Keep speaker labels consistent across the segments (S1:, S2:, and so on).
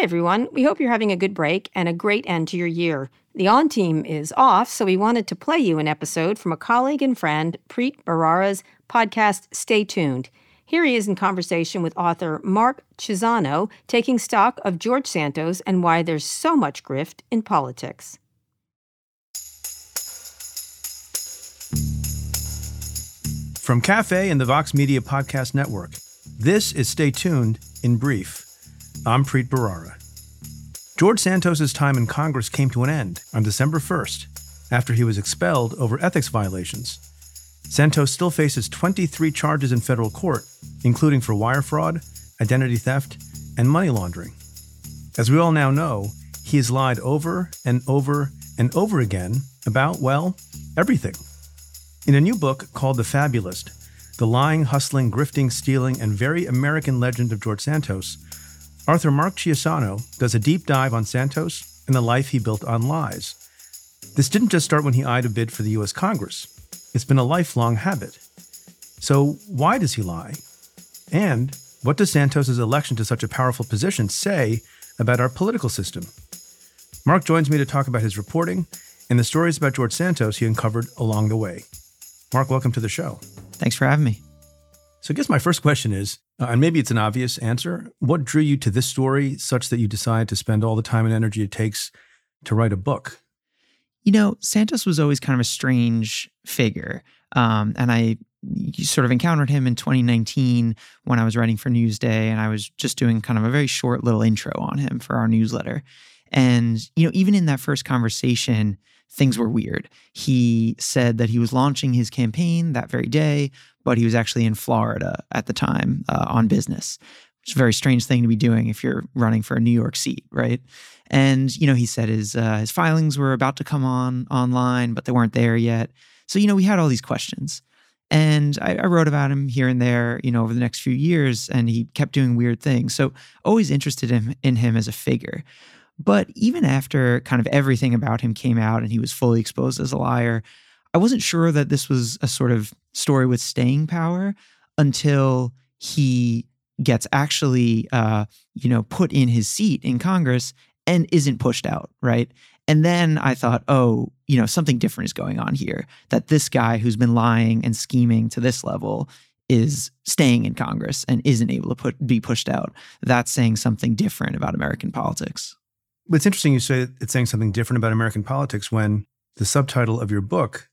S1: Hi, everyone. We hope you're having a good break and a great end to your year. The On team is off, so we wanted to play you an episode from a colleague and friend, Preet Bharara's podcast, Stay Tuned. Here he is in conversation with author Mark Chiusano, taking stock of George Santos and why there's so much grift in politics.
S2: From Cafe and the Vox Media Podcast Network, this is Stay Tuned in Brief. I'm Preet Bharara. George Santos' time in Congress came to an end on December 1st after he was expelled over ethics violations. Santos still faces 23 charges in federal court, including for wire fraud, identity theft, and money laundering. As we all now know, he has lied over and over and over again about, well, everything. In a new book called The Fabulist, the lying, hustling, grifting, stealing, and very American legend of George Santos, Author Mark Chiusano does a deep dive on Santos and the life he built on lies. This didn't just start when he eyed a bid for the U.S. Congress, it's been a lifelong habit. So, why does he lie? And what does Santos' election to such a powerful position say about our political system? Mark joins me to talk about his reporting and the stories about George Santos he uncovered along the way. Mark, welcome to the show.
S3: Thanks for having me.
S2: So, I guess my first question is uh, and maybe it's an obvious answer. What drew you to this story such that you decide to spend all the time and energy it takes to write a book?
S3: You know, Santos was always kind of a strange figure. Um, and I sort of encountered him in 2019 when I was writing for Newsday, and I was just doing kind of a very short little intro on him for our newsletter. And, you know, even in that first conversation, things were weird. He said that he was launching his campaign that very day, but he was actually in Florida at the time uh, on business. It's a very strange thing to be doing if you're running for a New York seat, right? And you know, he said his uh, his filings were about to come on online, but they weren't there yet. So you know, we had all these questions, and I, I wrote about him here and there, you know, over the next few years, and he kept doing weird things. So always interested in, in him as a figure. But even after kind of everything about him came out and he was fully exposed as a liar, I wasn't sure that this was a sort of story with staying power until he gets actually, uh, you know, put in his seat in Congress and isn't pushed out, right? And then I thought, oh, you know, something different is going on here. That this guy who's been lying and scheming to this level is staying in Congress and isn't able to put be pushed out. That's saying something different about American politics.
S2: It's interesting you say it's saying something different about American politics when the subtitle of your book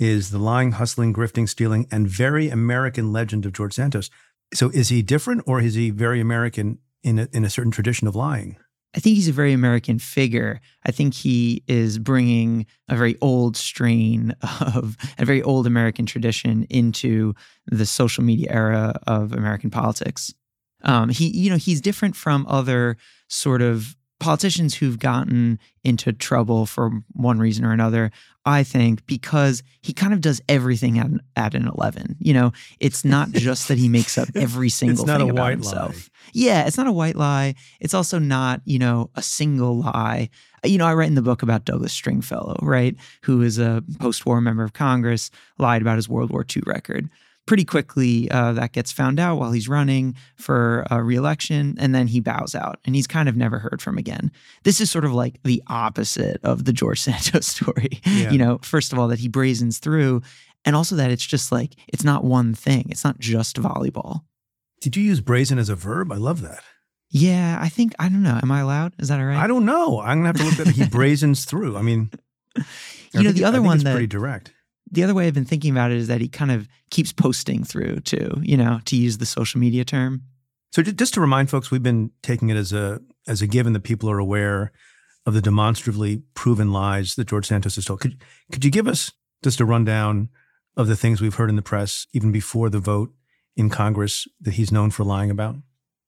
S2: is The Lying, Hustling, Grifting, Stealing, and Very American Legend of George Santos. So is he different or is he very American in a, in a certain tradition of lying?
S3: I think he's a very American figure. I think he is bringing a very old strain of a very old American tradition into the social media era of American politics. Um, he, you know, he's different from other sort of politicians who've gotten into trouble for one reason or another, I think, because he kind of does everything at an, at an 11. You know, it's not just that he makes up every single thing about himself.
S2: Lie.
S3: Yeah, it's not a white lie. It's also not, you know, a single lie. You know, I write in the book about Douglas Stringfellow, right, who is a post war member of Congress, lied about his World War II record pretty quickly uh, that gets found out while he's running for a reelection and then he bows out and he's kind of never heard from again. This is sort of like the opposite of the george santos story yeah. you know first of all that he brazens through and also that it's just like it's not one thing it's not just volleyball.
S2: Did you use brazen as a verb? I love that.
S3: Yeah i think i don't know am i allowed? Is that all right?
S2: I don't know. I'm gonna have to look at he brazens through. I mean
S3: you know the other one that
S2: pretty direct
S3: the other way I've been thinking about it is that he kind of keeps posting through too, you know, to use the social media term.
S2: So just to remind folks, we've been taking it as a as a given that people are aware of the demonstrably proven lies that George Santos has told. Could could you give us just a rundown of the things we've heard in the press even before the vote in Congress that he's known for lying about?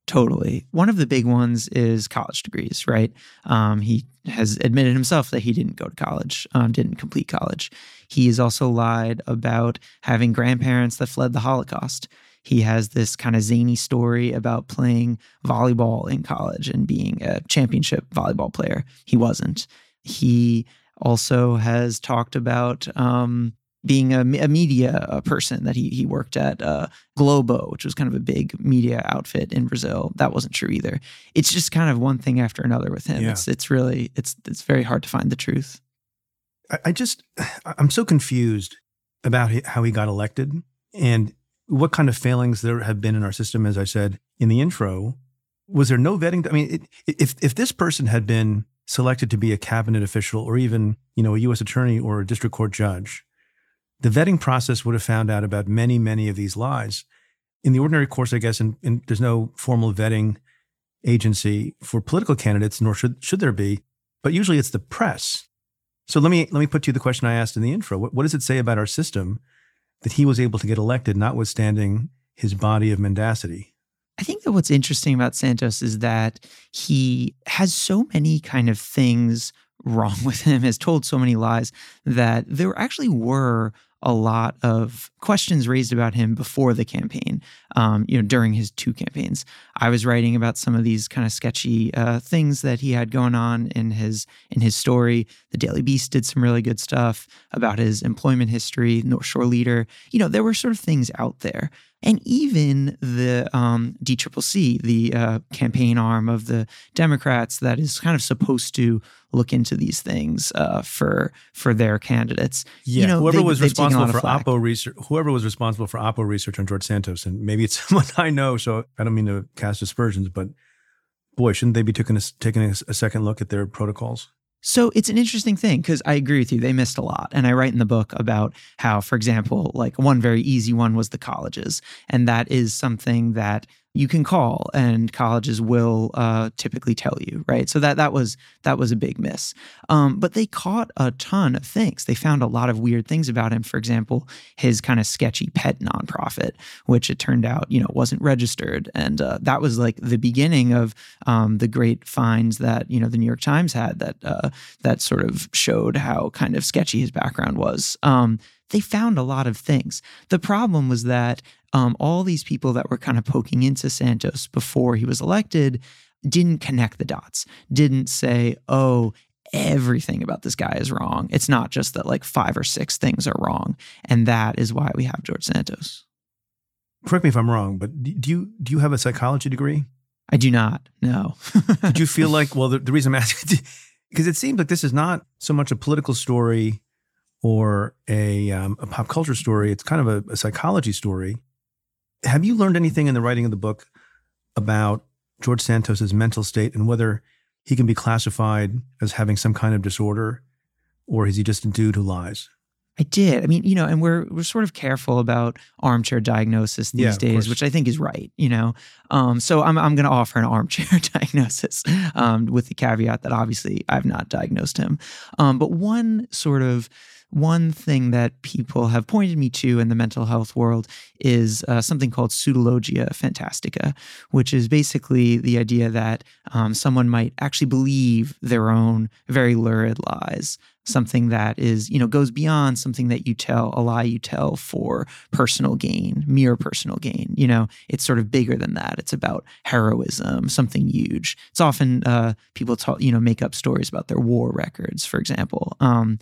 S3: Totally. One of the big ones is college degrees, right? Um, he has admitted himself that he didn't go to college, um, didn't complete college. He has also lied about having grandparents that fled the Holocaust. He has this kind of zany story about playing volleyball in college and being a championship volleyball player. He wasn't. He also has talked about um, being a, a media person that he he worked at uh, Globo, which was kind of a big media outfit in Brazil. That wasn't true either. It's just kind of one thing after another with him.
S2: Yeah.
S3: It's it's really it's it's very hard to find the truth.
S2: I, just, I'm so confused about how he got elected and what kind of failings there have been in our system. As I said in the intro, was there no vetting? I mean, it, if if this person had been selected to be a cabinet official or even you know a U.S. attorney or a district court judge, the vetting process would have found out about many many of these lies. In the ordinary course, I guess, and, and there's no formal vetting agency for political candidates, nor should should there be. But usually, it's the press. So let me let me put to you the question I asked in the intro. What, what does it say about our system that he was able to get elected, notwithstanding his body of mendacity?
S3: I think that what's interesting about Santos is that he has so many kind of things wrong with him, has told so many lies that there actually were a lot of questions raised about him before the campaign, um, you know, during his two campaigns. I was writing about some of these kind of sketchy uh, things that he had going on in his in his story. The Daily Beast did some really good stuff about his employment history, North Shore leader. You know, there were sort of things out there. And even the um, DCCC, the uh, campaign arm of the Democrats, that is kind of supposed to look into these things uh, for for their candidates.
S2: Yeah,
S3: you know,
S2: whoever
S3: they-
S2: was
S3: they've taken a
S2: responsible for
S3: flack.
S2: Oppo research, whoever was responsible for Oppo research on George Santos, and maybe it's someone I know, so I don't mean to cast aspersions, but boy, shouldn't they be taking a, taking a, a second look at their protocols?
S3: So it's an interesting thing because I agree with you. They missed a lot. And I write in the book about how, for example, like one very easy one was the colleges. And that is something that you can call and colleges will uh, typically tell you, right? So that that was that was a big miss. Um, but they caught a ton of things. They found a lot of weird things about him. For example, his kind of sketchy pet nonprofit, which it turned out you know wasn't registered, and uh, that was like the beginning of um, the great finds that you know the New York Times had that uh, that sort of showed how kind of sketchy his background was. Um, they found a lot of things. The problem was that um, all these people that were kind of poking into Santos before he was elected didn't connect the dots, didn't say, oh, everything about this guy is wrong. It's not just that like five or six things are wrong. And that is why we have George Santos.
S2: Correct me if I'm wrong, but do you do you have a psychology degree?
S3: I do not. No.
S2: Did you feel like, well, the, the reason I'm asking, because it seems like this is not so much a political story or a, um, a pop culture story. It's kind of a, a psychology story. Have you learned anything in the writing of the book about George Santos's mental state and whether he can be classified as having some kind of disorder, or is he just a dude who lies?
S3: I did. I mean, you know, and we're we're sort of careful about armchair diagnosis these
S2: Yeah,
S3: days, which I think is right. You know, um, so I'm I'm going to offer an armchair diagnosis um, with the caveat that obviously I've not diagnosed him. Um, but one sort of one thing that people have pointed me to in the mental health world is uh, something called pseudologia fantastica, which is basically the idea that um, someone might actually believe their own very lurid lies. Something that is you know goes beyond something that you tell a lie you tell for personal gain mere personal gain. You know it's sort of bigger than that. It's about heroism something huge. It's often uh, people talk you know make up stories about their war records for example. Um,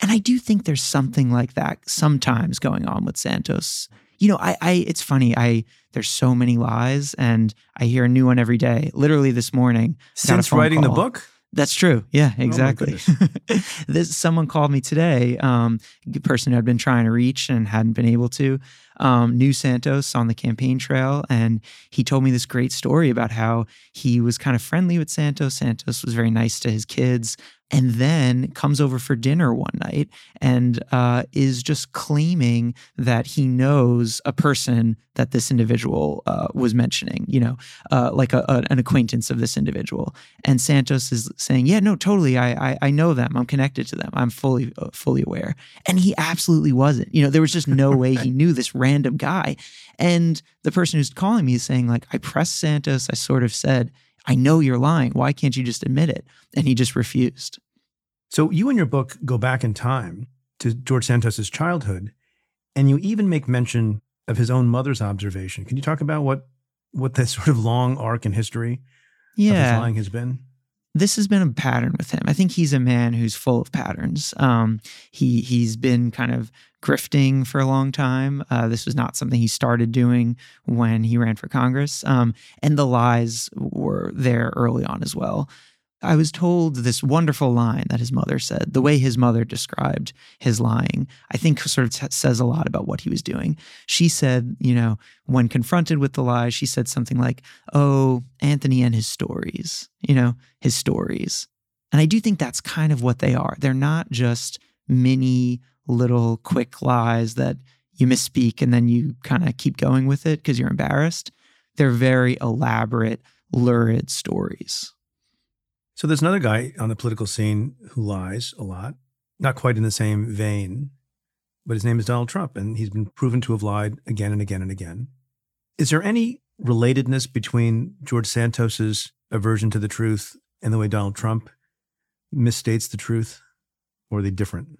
S3: and i do think there's something like that sometimes going on with santos you know I, I it's funny i there's so many lies and i hear a new one every day literally this morning
S2: Since writing the book?
S3: That's true. Yeah,
S2: my
S3: exactly. this someone called me today. Um, person who had been trying to reach and hadn't been able to. Um, knew Santos on the campaign trail, and he told me this great story about how he was kind of friendly with Santos. Santos was very nice to his kids, and then comes over for dinner one night and uh, is just claiming that he knows a person that this individual uh, was mentioning. You know, uh, like a, a- an acquaintance of this individual. And Santos is saying, "Yeah, no, totally. I, I I know them. I'm connected to them. I'm fully uh, fully aware." And he absolutely wasn't. You know, there was just no way he knew this random guy. And the person who's calling me is saying, like, I pressed Santos. I sort of said, "I know you're lying. Why can't you just admit it?" And he just refused.
S2: So you in your book go back in time to George Santos's childhood, and you even make mention of his own mother's observation. Can you talk about what what that sort of long arc in history of his lying has been?
S3: This has been a pattern with him. I think he's a man who's full of patterns. Um, he he's been kind of grifting for a long time. Uh, this was not something he started doing when he ran for Congress, um, and the lies were there early on as well. I was told this wonderful line that his mother said. The way his mother described his lying, I think sort of t- says a lot about what he was doing. She said, you know, when confronted with the lie, she said something like, Oh, Anthony and his stories, you know, his stories. And I do think that's kind of what they are. They're not just mini little quick lies that you misspeak and then you kind of keep going with it because you're embarrassed. They're very elaborate, lurid stories.
S2: So there's another guy on the political scene who lies a lot, not quite in the same vein, but his name is Donald Trump, and he's been proven to have lied again and again and again. Is there any relatedness between George Santos's aversion to the truth and the way Donald Trump misstates the truth, or are they different?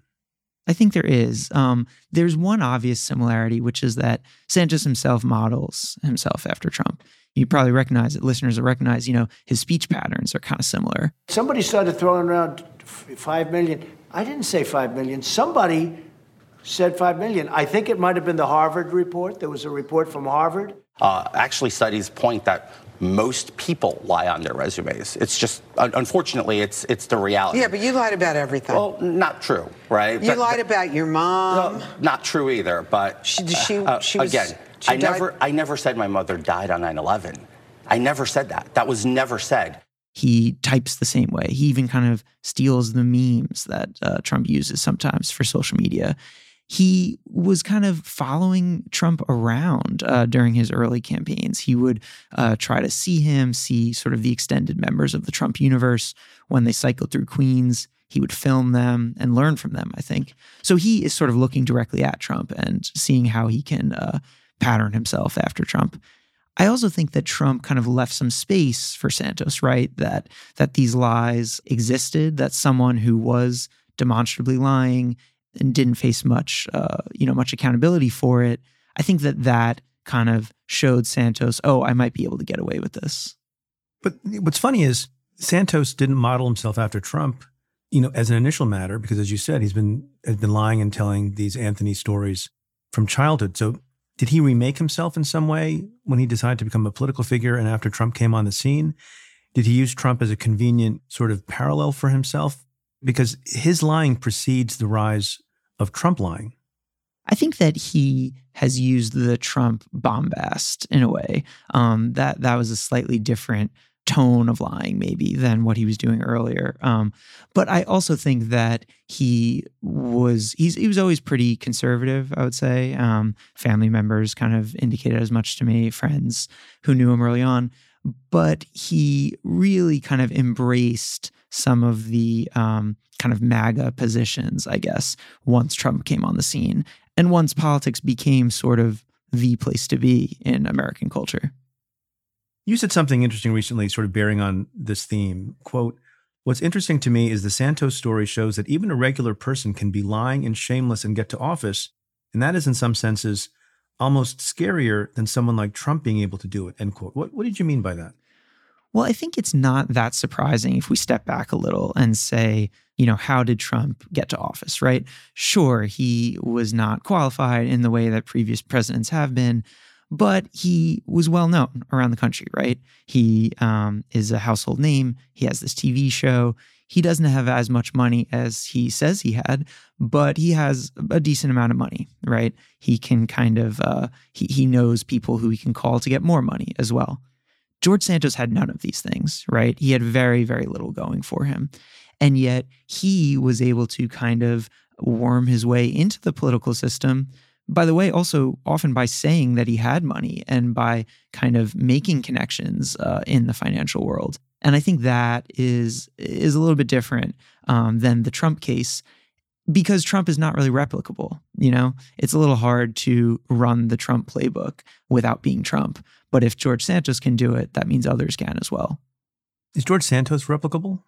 S3: I think there is. Um, there's one obvious similarity, which is that Santos himself models himself after Trump. You probably recognize it. Listeners will recognize, you know, his speech patterns are kind of similar.
S4: Somebody started throwing around five million. I didn't say five million. Somebody said five million. I think it might have been the Harvard report. There was a report from Harvard.
S5: Uh, actually, studies point that most people lie on their resumes. It's just, unfortunately, it's it's the reality.
S6: Yeah, but you lied about everything.
S5: Well, not true, right?
S6: You but, lied but, about your mom.
S5: No, not true either. But
S6: she, she, uh, she was,
S5: again,
S6: she
S5: I never, I never said my mother died on 9/11. I never said that. That was never said.
S3: He types the same way. He even kind of steals the memes that uh, Trump uses sometimes for social media he was kind of following Trump around uh, during his early campaigns. He would uh, try to see him, see sort of the extended members of the Trump universe when they cycled through Queens. He would film them and learn from them, I think. So he is sort of looking directly at Trump and seeing how he can uh, pattern himself after Trump. I also think that Trump kind of left some space for Santos, right? That that these lies existed, that someone who was demonstrably lying and didn't face much, uh, you know, much accountability for it. I think that that kind of showed Santos, oh, I might be able to get away with this.
S2: But what's funny is Santos didn't model himself after Trump, you know, as an initial matter, because as you said, he's been has been lying and telling these Anthony stories from childhood. So did he remake himself in some way when he decided to become a political figure and after Trump came on the scene? Did he use Trump as a convenient sort of parallel for himself? Because his lying precedes the rise of Trump lying?
S3: I think that he has used the Trump bombast in a way. Um, that that was a slightly different tone of lying, maybe, than what he was doing earlier. Um, but I also think that he was he was always pretty conservative. I would say um, family members kind of indicated as much to me, friends who knew him early on. But he really kind of embraced some of the um, kind of MAGA positions, I guess, once Trump came on the scene and once politics became sort of the place to be in American culture.
S2: You said something interesting recently, sort of bearing on this theme. Quote, What's interesting to me is the Santos story shows that even a regular person can be lying and shameless and get to office. And that is, in some senses, almost scarier than someone like Trump being able to do it. End quote. What, what did you mean by that?
S3: Well, I think it's not that surprising if we step back a little and say, you know, how did Trump get to office, right? Sure, he was not qualified in the way that previous presidents have been, but he was well known around the country, right? He um, is a household name. He has this TV show. He doesn't have as much money as he says he had, but he has a decent amount of money, right? He can kind of uh, he he knows people who he can call to get more money as well. George Santos had none of these things, right? He had very very little going for him. And yet he was able to kind of worm his way into the political system. By the way, also often by saying that he had money and by kind of making connections uh, in the financial world. And I think that is is a little bit different um, than the Trump case because Trump is not really replicable. You know, it's a little hard to run the Trump playbook without being Trump. But if George Santos can do it, that means others can as well.
S2: Is George Santos replicable?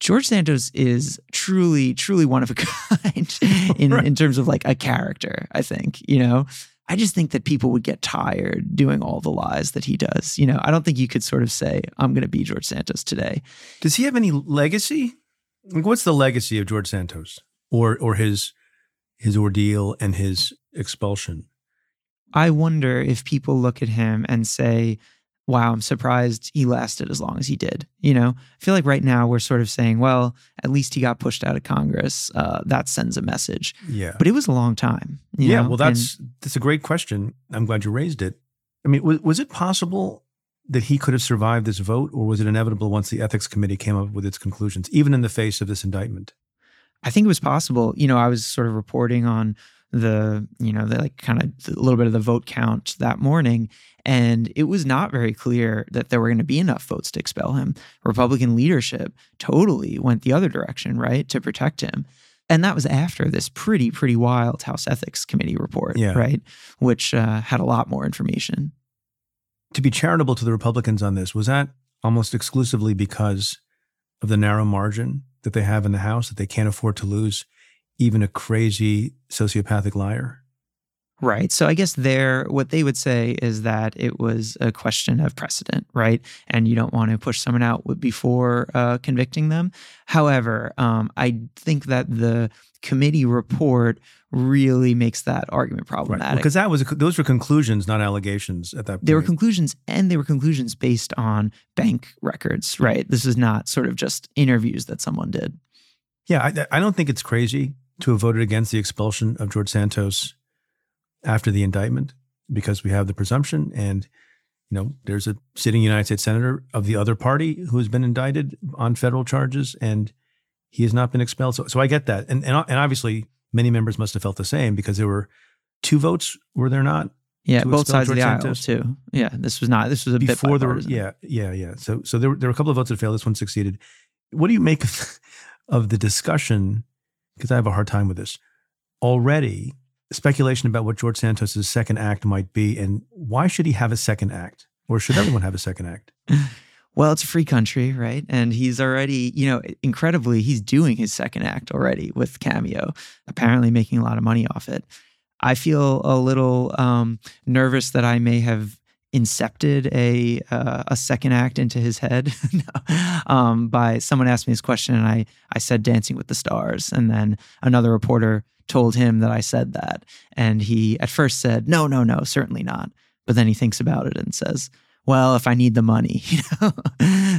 S3: George Santos is truly, truly one of a kind in, right. in terms of like a character, I think, you know? I just think that people would get tired doing all the lies that he does. You know, I don't think you could sort of say, I'm going to be George Santos today.
S2: Does he have any legacy? Like, what's the legacy of George Santos or or his his ordeal and his expulsion?
S3: I wonder if people look at him and say, wow, I'm surprised he lasted as long as he did. You know, I feel like right now we're sort of saying, well, at least he got pushed out of Congress. Uh, that sends a message.
S2: Yeah.
S3: But it was a long time.
S2: yeah.
S3: know?
S2: Well, that's and, that's a great question. I'm glad you raised it. I mean, was, was it possible that he could have survived this vote, or was it inevitable once the ethics committee came up with its conclusions, even in the face of this indictment?
S3: I think it was possible. You know, I was sort of reporting on the you know the like kind of a little bit of the vote count that morning and it was not very clear that there were going to be enough votes to expel him republican leadership totally went the other direction right to protect him and that was after this pretty pretty wild house ethics committee report
S2: yeah.
S3: right which uh, had a lot more information
S2: to be charitable to the republicans on this was that almost exclusively because of the narrow margin that they have in the house that they can't afford to lose even a crazy sociopathic liar?
S3: Right. So I guess there, what they would say is that it was a question of precedent, right? And you don't want to push someone out before uh, convicting them. However, um, I think that the committee report really makes that argument problematic
S2: because right. well, that was those were conclusions, not allegations at that. point.
S3: They were conclusions, and they were conclusions based on bank records, right? This is not sort of just interviews that someone did.
S2: Yeah, I, I don't think it's crazy to have voted against the expulsion of George Santos after the indictment because we have the presumption and you know there's a sitting United States senator of the other party who has been indicted on federal charges and he has not been expelled so so I get that and and, and obviously many members must have felt the same because there were two votes were there not
S3: yeah, both sides George of the Santos? aisle too. Yeah, this was not. This was a
S2: before
S3: bit
S2: the yeah yeah yeah. So so there there were a couple of votes that failed. This one succeeded. What do you make of, of the discussion because I have a hard time with this. Already, speculation about what George Santos's second act might be, and why should he have a second act, or should everyone have a second act?
S3: Well, it's a free country, right? And he's already, you know, incredibly, he's doing his second act already with Cameo, apparently making a lot of money off it. I feel a little um, nervous that I may have incepted a uh, a second act into his head um, by someone asked me this question and I I said Dancing with the Stars and then another reporter told him that I said that and he at first said no no no certainly not but then he thinks about it and says well if I need the money you know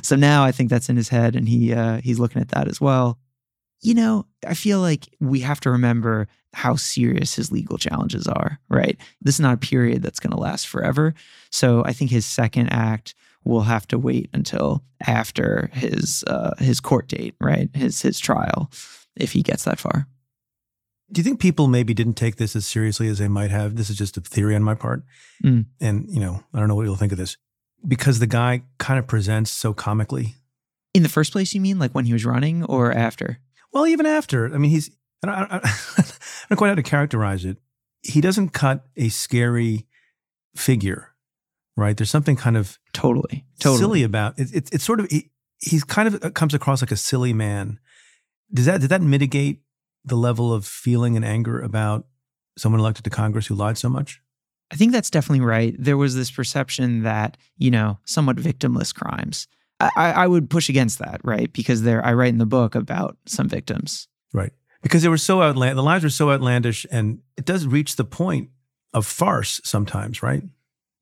S3: so now I think that's in his head and he uh, he's looking at that as well you know, I feel like we have to remember how serious his legal challenges are, right? This is not a period that's going to last forever. So I think his second act will have to wait until after his uh, his court date, right? His his trial, if he gets that far.
S2: Do you think people maybe didn't take this as seriously as they might have? This is just a theory on my part, mm. and you know, I don't know what you'll think of this because the guy kind of presents so comically.
S3: In the first place, you mean like when he was running or after?
S2: Well, even after, I mean, he's, I don't, I don't quite how to characterize it. He doesn't cut a scary figure, right? There's something kind of
S3: totally, totally.
S2: silly about it. It's, it's sort of, he, he's kind of uh, comes across like a silly man. Does that, did that mitigate the level of feeling and anger about someone elected to Congress who lied so much?
S3: I think that's definitely right. There was this perception that, you know, somewhat victimless crimes I, I would push against that, right? Because there, I write in the book about some victims,
S2: right? Because they were so outlandish. The lies were so outlandish, and it does reach the point of farce sometimes, right?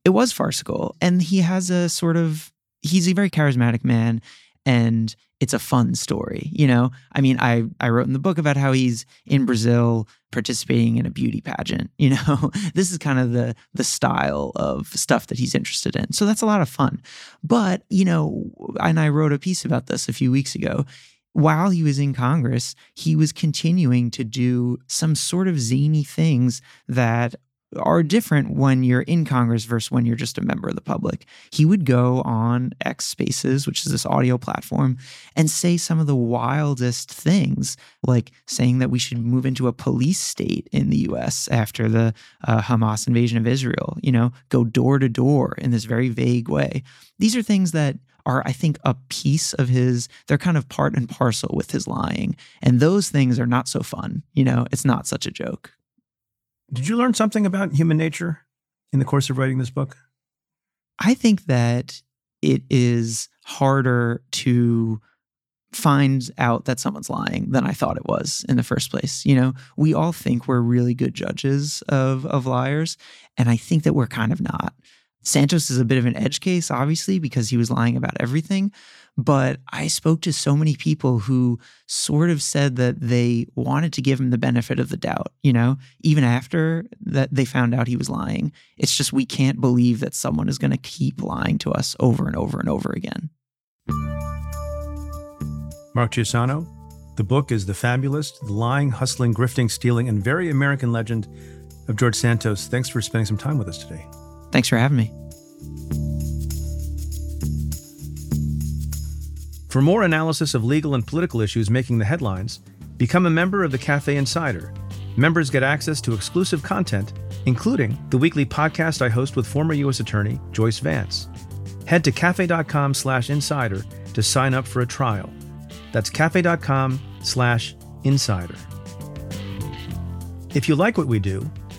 S3: It was farcical, and he has a sort of. He's a very charismatic man, and it's a fun story. You know, I mean, I I wrote in the book about how he's in Brazil participating in a beauty pageant. You know, this is kind of the the style of stuff that he's interested in. So that's a lot of fun. But you know, and I wrote a piece about this a few weeks ago. While he was in Congress, he was continuing to do some sort of zany things that are different when you're in Congress versus when you're just a member of the public. He would go on X Spaces, which is this audio platform, and say some of the wildest things, like saying that we should move into a police state in the US after the uh, Hamas invasion of Israel, you know, go door to door in this very vague way. These are things that are, I think, a piece of his, they're kind of part and parcel with his lying. And those things are not so fun. You know, it's not such a joke.
S2: Did you learn something about human nature in the course of writing this book?
S3: I think that it is harder to find out that someone's lying than I thought it was in the first place. You know, we all think we're really good judges of of liars, and I think that we're kind of not. Santos is a bit of an edge case, obviously, because he was lying about everything. But I spoke to so many people who sort of said that they wanted to give him the benefit of the doubt, you know, even after that they found out he was lying. It's just we can't believe that someone is going to keep lying to us over and over and over again.
S2: Mark Chiusano, the book is The Fabulist, the lying, hustling, grifting, stealing, and very American legend of George Santos. Thanks for spending some time with us today.
S3: Thanks for having me.
S2: For more analysis of legal and political issues making the headlines, become a member of the Cafe Insider. Members get access to exclusive content, including the weekly podcast I host with former U.S. Attorney Joyce Vance. Head to cafe.com slash insider to sign up for a trial. That's cafe.com slash insider. If you like what we do,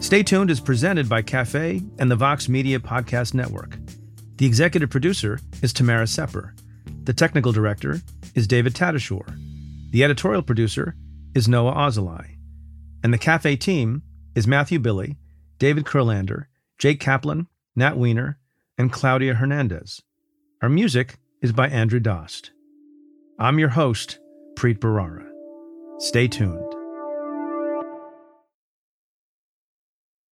S2: Stay tuned is presented by Cafe and the Vox Media Podcast Network. The executive producer is Tamara Sepper. The technical director is David Tatasciore. The editorial producer is Noa Azulai. And the cafe team is Matthew Billy, David Kurlander, Jake Kaplan, Nat Weiner, and Claudia Hernandez. Our music is by Andrew Dost. I'm your host, Preet Bharara. Stay tuned.